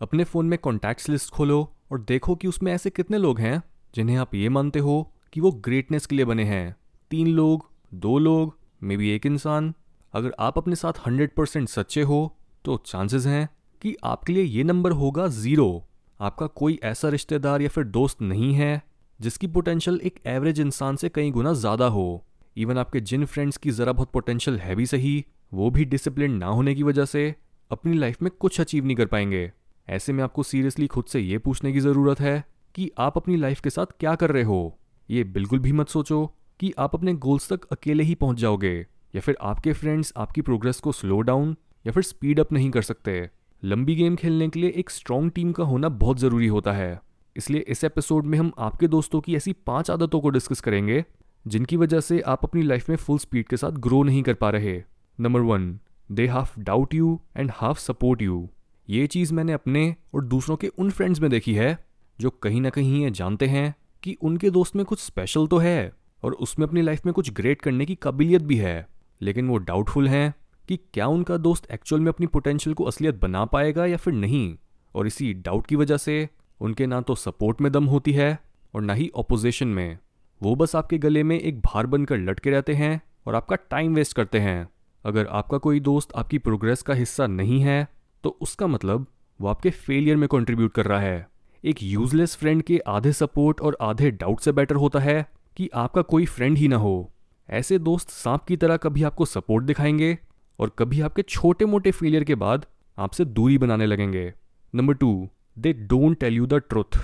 अपने फ़ोन में contacts list खोलो और देखो कि उसमें ऐसे कितने लोग हैं जिन्हें आप ये मानते हो कि वो ग्रेटनेस के लिए बने हैं। तीन लोग, दो लोग मे बी एक इंसान। अगर आप अपने साथ हंड्रेड परसेंट सच्चे हो तो चांसेस हैं कि आपके लिए ये नंबर होगा ज़ीरो आपका कोई ऐसा रिश्तेदार या फिर दोस्त नहीं है जिसकी पोटेंशियल एक एवरेज इंसान से कई गुना ज़्यादा हो। इवन आपके जिन फ्रेंड्स की ज़रा बहुत पोटेंशियल है भी सही, वो भी डिसिप्लिन ना होने की वजह से अपनी लाइफ में कुछ अचीव नहीं कर पाएँगे। ऐसे में आपको सीरियसली खुद से ये पूछने की ज़रूरत है कि आप अपनी लाइफ के साथ क्या कर रहे हो। ये बिल्कुल भी मत सोचो कि आप अपने गोल्स तक अकेले ही पहुँच जाओगे, या फिर आपके फ्रेंड्स आपकी प्रोग्रेस को स्लो डाउन, या फिर स्पीड अप नहीं कर सकते। लंबी गेम खेलने के लिए एक स्ट्रॉन्ग टीम का होना बहुत ज़रूरी होता है। इसलिए इस एपिसोड में हम आपके दोस्तों की ऐसी पाँच आदतों को डिस्कस करेंगे, जिनकी वजह से आप अपनी लाइफ में फुल स्पीड के साथ ग्रो नहीं कर पा रहे। Number one, they half doubt you and half support you. ये चीज़ मैंने अपने और दूसरों के उन फ्रेंड्स में देखी है, जो कहीं ना कहीं ये जानते हैं कि उनके दोस्त में कुछ स्पेशल तो है और उसमें अपनी लाइफ में कुछ ग्रेट करने की काबिलियत भी है। लेकिन वो डाउटफुल हैं कि क्या उनका दोस्त एक्चुअल में अपनी पोटेंशियल को असलियत बना पाएगा या फिर नहीं? और इसी डाउट की वजह से उनके ना तो सपोर्ट में दम होती है और ना ही ऑपोजिशन में। वो बस आपके गले में एक भार बनकर लटके रहते हैं और आपका टाइम वेस्ट करते हैं। अगर आपका कोई दोस्त आपकी प्रोग्रेस का हिस्सा नहीं है तो उसका मतलब वो आपके फेलियर में कंट्रीब्यूट कर रहा है। एक यूजलेस फ्रेंड के आधे सपोर्ट और आधे डाउट से बेटर होता है कि आपका कोई फ्रेंड ही ना हो। ऐसे दोस्त सांप की तरह कभी आपको सपोर्ट दिखाएँगे और कभी आपके छोटे मोटे फेलियर के बाद आपसे दूरी बनाने लगेंगे। Number two they don't tell you the truth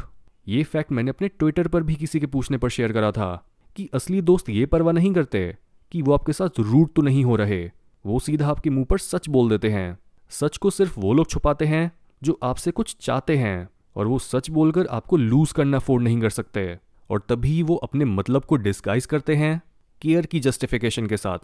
ये फैक्ट मैंने अपने ट्विटर पर भी किसी के पूछने पर शेयर करा था कि असली दोस्त ये परवाह नहीं करते कि वो आपके साथ रूट तो नहीं हो रहे। वो सीधा आपके मुँह पर सच बोल देते हैं। सच को सिर्फ़ वो लोग छुपाते हैं जो आपसे कुछ चाहते हैं और वो सच बोलकर आपको लूज करना अफोर्ड नहीं कर सकते। और तभी वो अपने मतलब को डिस्गाइज करते हैं केयर की जस्टिफिकेशन के साथ।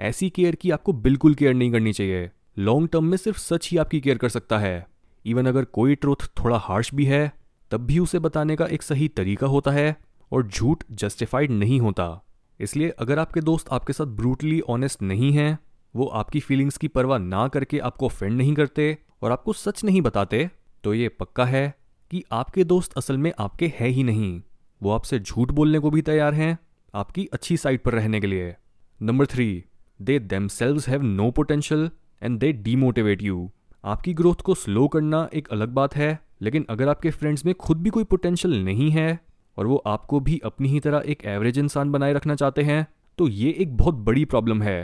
ऐसी केयर की आपको बिल्कुल केयर नहीं करनी चाहिए। लॉन्ग टर्म में सिर्फ़ सच ही आपकी केयर कर सकता है। इवन अगर कोई ट्रूथ थोड़ा हार्श भी है, तब भी उसे बताने का एक सही तरीका होता है और झूठ जस्टिफाइड नहीं होता। इसलिए अगर आपके दोस्त आपके साथ ब्रूटली ऑनेस्ट नहीं हैं वो आपकी फीलिंग्स की परवाह ना करके आपको ऑफेंड नहीं करते और आपको सच नहीं बताते तो ये पक्का है कि आपके दोस्त असल में आपके है ही नहीं। वो आपसे झूठ बोलने को भी तैयार हैं आपकी अच्छी साइड पर रहने के लिए। Number three they them have no potential and they demotivate you आपकी ग्रोथ को स्लो करना एक अलग बात है, लेकिन अगर आपके फ्रेंड्स में खुद भी कोई पोटेंशियल नहीं है और वो आपको भी अपनी ही तरह एक एवरेज इंसान बनाए रखना चाहते हैं तो ये एक बहुत बड़ी प्रॉब्लम है।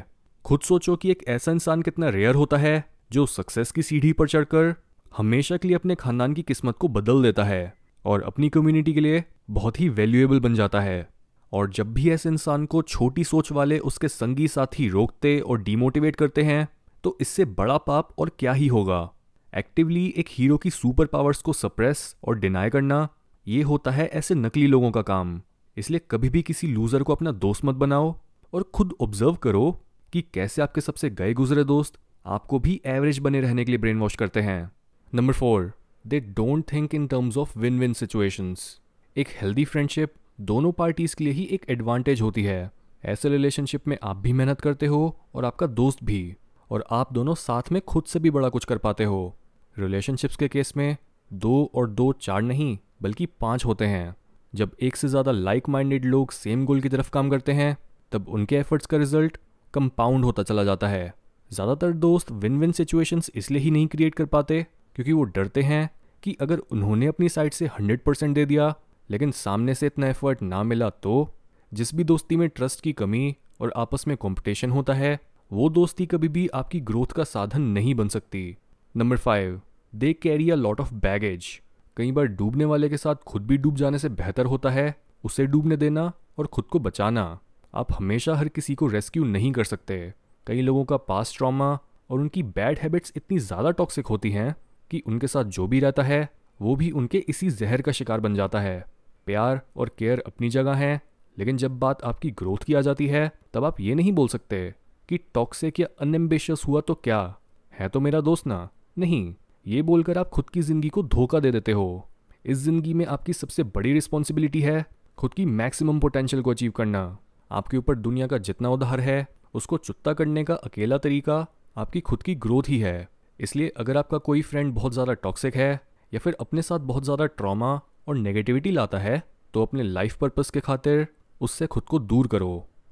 खुद सोचो कि एक ऐसा इंसान कितना रेयर होता है, जो सक्सेस की सीढ़ी पर चढ़कर हमेशा के लिए अपने खानदान की किस्मत को बदल देता है और अपनी कम्युनिटी के लिए बहुत ही वैल्यूएबल बन जाता है। और जब भी ऐसे इंसान को छोटी सोच वाले उसके संगी साथी रोकते और डिमोटिवेट करते हैं तो इससे बड़ा पाप और क्या ही होगा। एक्टिवली एक हीरो की सुपर पावर्स को सप्रेस और डिनाई करना, ये होता है ऐसे नकली लोगों का काम। इसलिए कभी भी किसी लूजर को अपना दोस्त मत बनाओ और खुद ऑब्ज़र्व करो कि कैसे आपके सबसे गए गुजरे दोस्त आपको भी एवरेज बने रहने के लिए ब्रेन वॉश करते हैं। Number four they don't think in terms of win win situations एक हेल्दी फ्रेंडशिप दोनों पार्टीज़ के लिए ही एक एडवांटेज होती है। ऐसे रिलेशनशिप में आप भी मेहनत करते हो और आपका दोस्त भी, और आप दोनों साथ में खुद से भी बड़ा कुछ कर पाते हो। रिलेशनशिप्स के केस में दो और दो चार नहीं, बल्कि पाँच होते हैं। जब एक से ज़्यादा लाइक माइंडेड लोग सेम गोल की तरफ़ काम करते हैं, तब उनके एफर्ट्स का रिज़ल्ट कंपाउंड होता चला जाता है। ज़्यादातर दोस्त विन विन सिचुएशंस इसलिए ही नहीं क्रिएट कर पाते, क्योंकि वो डरते हैं कि अगर उन्होंने अपनी साइड से हंड्रेड परसेंट दे दिया, लेकिन सामने से इतना एफर्ट ना मिला तो जिस भी दोस्ती में ट्रस्ट की कमी और आपस में कंपटीशन होता है, वो दोस्ती कभी भी आपकी ग्रोथ का साधन नहीं बन सकती। Number five they carry a lot of baggage कई बार डूबने वाले के साथ खुद भी डूब जाने से बेहतर होता है, उसे डूबने देना और खुद को बचाना। आप हमेशा हर किसी को रेस्क्यू नहीं कर सकते। कई लोगों का पास ट्रॉमा और उनकी बैड हैबिट्स इतनी ज़्यादा टॉक्सिक होती हैं कि उनके साथ जो भी रहता है, वो भी उनके इसी जहर का शिकार बन जाता है। प्यार और केयर अपनी जगह है, लेकिन जब बात आपकी ग्रोथ की आ जाती है, तब आप ये नहीं बोल सकते कि टॉक्सिक या अनएम्बिशियस हुआ तो क्या? है तो मेरा दोस्त ना? नहीं। ये बोलकर आप खुद की ज़िंदगी को धोखा दे देते हो। इस ज़िंदगी में आपकी सबसे बड़ी रिस्पॉन्सिबिलिटी है खुद की मैक्सिमम पोटेंशियल को अचीव करना। आपके ऊपर दुनिया का जितना उधार है, उसको चुत्ता करने का अकेला तरीका आपकी खुद की ग्रोथ ही है। इसलिए अगर आपका कोई फ्रेंड बहुत ज़्यादा टॉक्सिक है, या फिर अपने साथ बहुत ज़्यादा ट्रॉमा और नेगेटिविटी लाता है तो अपने लाइफ पर्पज के खातिर उससे खुद को दूर करो।